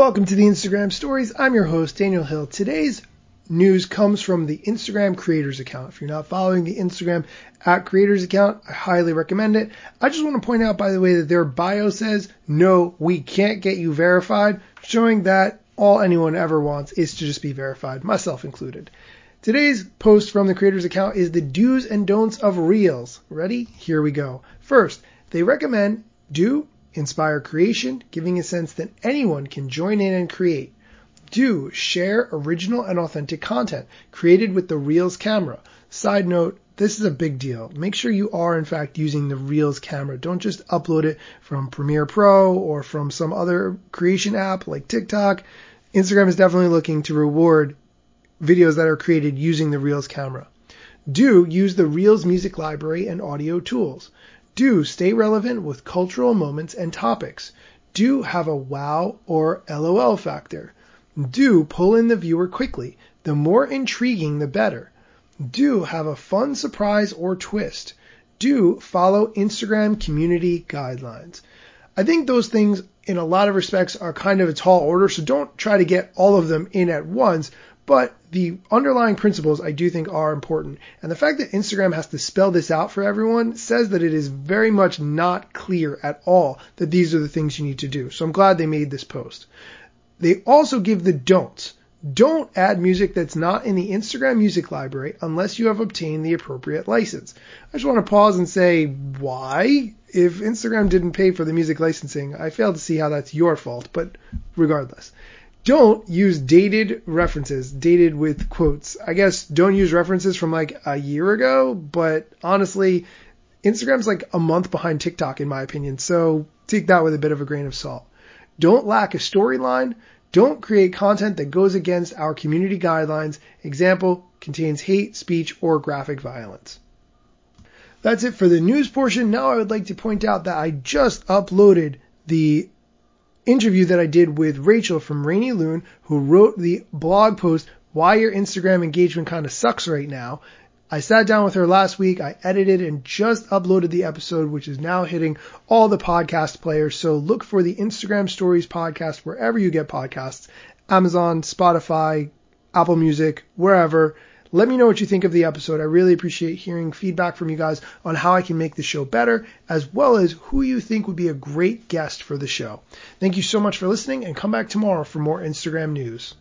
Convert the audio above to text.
Welcome to the Instagram Stories. I'm your host, Daniel Hill. Today's news comes from the Instagram creators account. If you're not following the Instagram at creators account, I highly recommend it. I just want to point out, by the way, that their bio says, no, we can't get you verified, showing that all anyone ever wants is to just be verified, myself included. Today's post from the creators account is the do's and don'ts of Reels. Ready? Here we go. First, they recommend do inspire creation, giving a sense that anyone can join in and create. Do share original and authentic content created with the Reels camera. Side note, this is a big deal. Make sure you are in fact using the Reels camera. Don't just upload it from Premiere Pro or from some other creation app like TikTok. Instagram is definitely looking to reward videos that are created using the Reels camera. Do use the Reels music library and audio tools. Do stay relevant with cultural moments and topics. Do have a wow or LOL factor. Do pull in the viewer quickly. The more intriguing, the better. Do have a fun surprise or twist. Do follow Instagram community guidelines. I think those things, in a lot of respects, are kind of a tall order, so don't try to get all of them in at once. But the underlying principles I do think are important. And the fact that Instagram has to spell this out for everyone says that it is very much not clear at all that these are the things you need to do. So I'm glad they made this post. They also give the don'ts. Don't add music that's not in the Instagram music library unless you have obtained the appropriate license. I just want to pause and say, why? If Instagram didn't pay for the music licensing, I fail to see how that's your fault, but regardless don't use dated references, dated with quotes. I guess don't use references from like a year ago, but honestly, Instagram's like a month behind TikTok in my opinion, so take that with a bit of a grain of salt. Don't lack a storyline. Don't create content that goes against our community guidelines. Example, contains hate, speech, or graphic violence. That's it for the news portion. Now I would like to point out that I just uploaded the interview that I did with Rachel from Rainy Loon, who wrote the blog post, Why Your Instagram Engagement Kind of Sucks Right Now. I sat down with her last week. I edited and just uploaded the episode, which is now hitting all the podcast players. So look for the Instagram Stories podcast wherever you get podcasts Amazon, Spotify, Apple Music, wherever. Let me know what you think of the episode. I really appreciate hearing feedback from you guys on how I can make the show better, as well as who you think would be a great guest for the show. Thank you so much for listening, and come back tomorrow for more Instagram news.